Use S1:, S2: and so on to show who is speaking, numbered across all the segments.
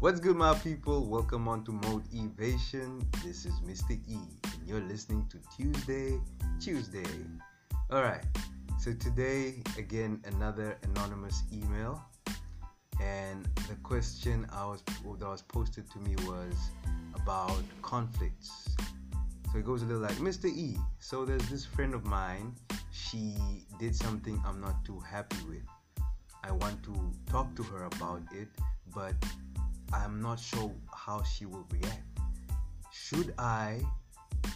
S1: What's good, my people? Welcome on to Mode Evasion. This is Mr. E, and you're listening to Tuesday, Tuesday. All right. So today, again, another anonymous email, and the question I was that was posted to me was about conflicts. So it goes a little like Mr. E. So there's this friend of mine. She did something I'm not too happy with. I want to talk to her about it, but I'm not sure how she will react. Should I,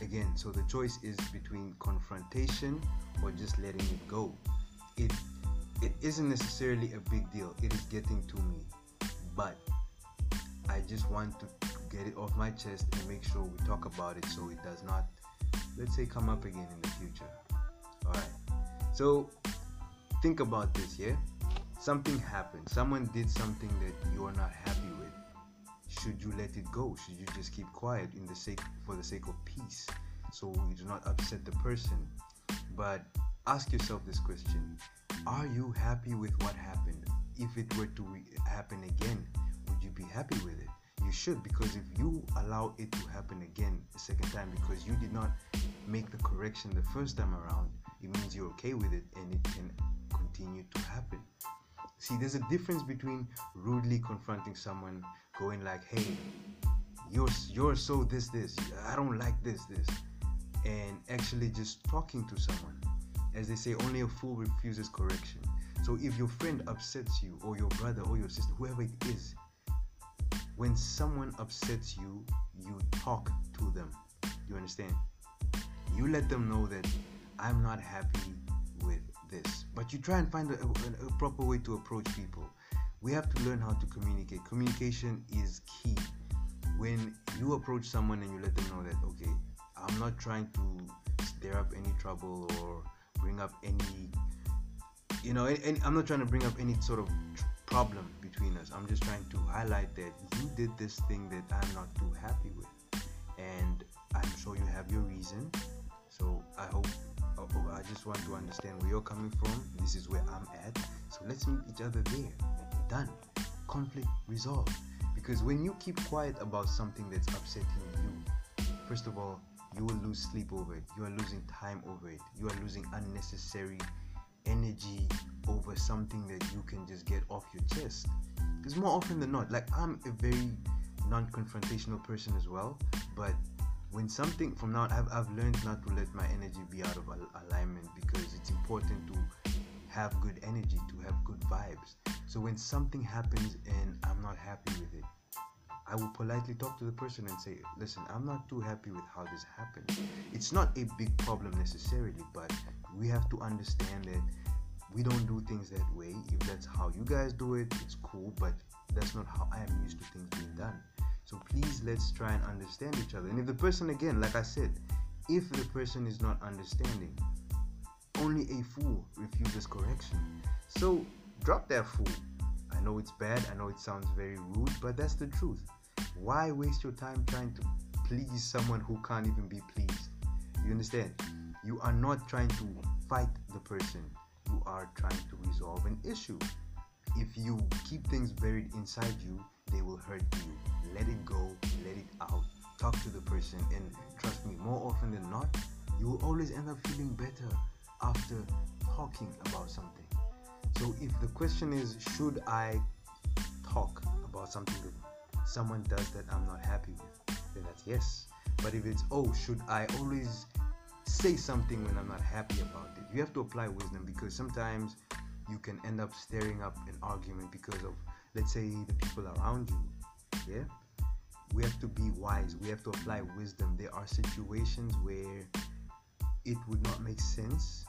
S1: again, so the choice is between confrontation or just letting it go. It it isn't necessarily a big deal. It is getting to me, but I just want to get it off my chest and make sure we talk about it so it does not, let's say, come up again in the future. All right. So think about this, yeah. Something happened. Someone did something that you are not happy with should you let it go? Should you just keep quiet in the sake for the sake of peace? So you do not upset the person. But ask yourself this question. Are you happy with what happened? If it were to re- happen again would you be happy with it? You should because if you allow it to happen again a second time because you did not make the correction the first time around it means you're okay with it and it can continue to happen. See there's a difference between rudely confronting someone going like, "Hey, you're you're so this this. I don't like this this," and actually just talking to someone. As they say, only a fool refuses correction. So if your friend upsets you, or your brother, or your sister, whoever it is, when someone upsets you, you talk to them. You understand? You let them know that I'm not happy with this. But you try and find a, a, a proper way to approach people we have to learn how to communicate. Communication is key. When you approach someone and you let them know that, okay, I'm not trying to stir up any trouble or bring up any, you know, I'm not trying to bring up any sort of problem between us. I'm just trying to highlight that you did this thing that I'm not too happy with. And I'm sure you have your reason. So I hope, I just want to understand where you're coming from. This is where I'm at. So let's meet each other there done. Conflict resolved. Because when you keep quiet about something that's upsetting you, first of all, you will lose sleep over it. You are losing time over it. You are losing unnecessary energy over something that you can just get off your chest. Because more often than not, like I'm a very non confrontational person as well, but when something from now I've, I've learned not to let my energy be out of alignment because it's important to have good energy, to have good vibes. So when something happens and I'm not happy with it, I will politely talk to the person and say, listen, I'm not too happy with how this happened. It's not a big problem necessarily, but we have to understand that we don't do things that way. If that's how you guys do it, it's cool, but that's not how I am used to things being done. So please let's try and understand each other. And if the person, again, like I said, if the person is not understanding, only a fool refuses correction. So drop that fool. I know it's bad, I know it sounds very rude, but that's the truth. Why waste your time trying to please someone who can't even be pleased? You understand? You are not trying to fight the person, you are trying to resolve an issue. If you keep things buried inside you, they will hurt you. Let it go, let it out. Talk to the person, and trust me, more often than not, you will always end up feeling better after talking about something. So if the question is, should I talk about something that someone does that I'm not happy with, then that's yes. But if it's, oh, should I always say something when I'm not happy about it? You have to apply wisdom because sometimes you can end up stirring up an argument because of, let's say, the people around you. Yeah? We have to be wise. We have to apply wisdom. There are situations where it would not make sense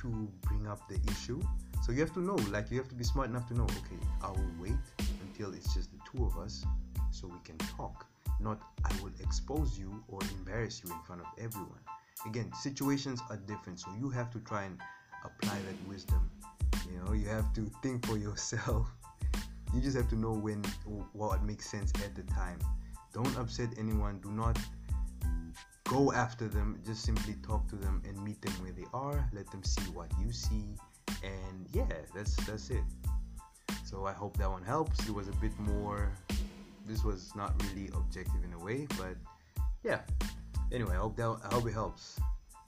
S1: to bring up the issue so you have to know, like you have to be smart enough to know, okay, I will wait until it's just the two of us so we can talk. Not I will expose you or embarrass you in front of everyone. Again, situations are different, so you have to try and apply that wisdom. You know, you have to think for yourself. You just have to know when what makes sense at the time. Don't upset anyone. Do not go after them. Just simply talk to them and meet them where they are. Let them see what you see and yeah that's that's it so i hope that one helps it was a bit more this was not really objective in a way, but yeah. Anyway, I hope that I hope it helps.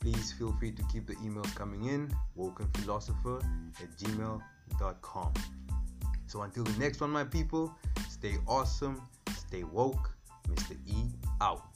S1: Please feel free to keep the emails coming in. Wokenphilosopher at gmail.com. So until the next one, my people, stay awesome, stay woke. Mr. E out.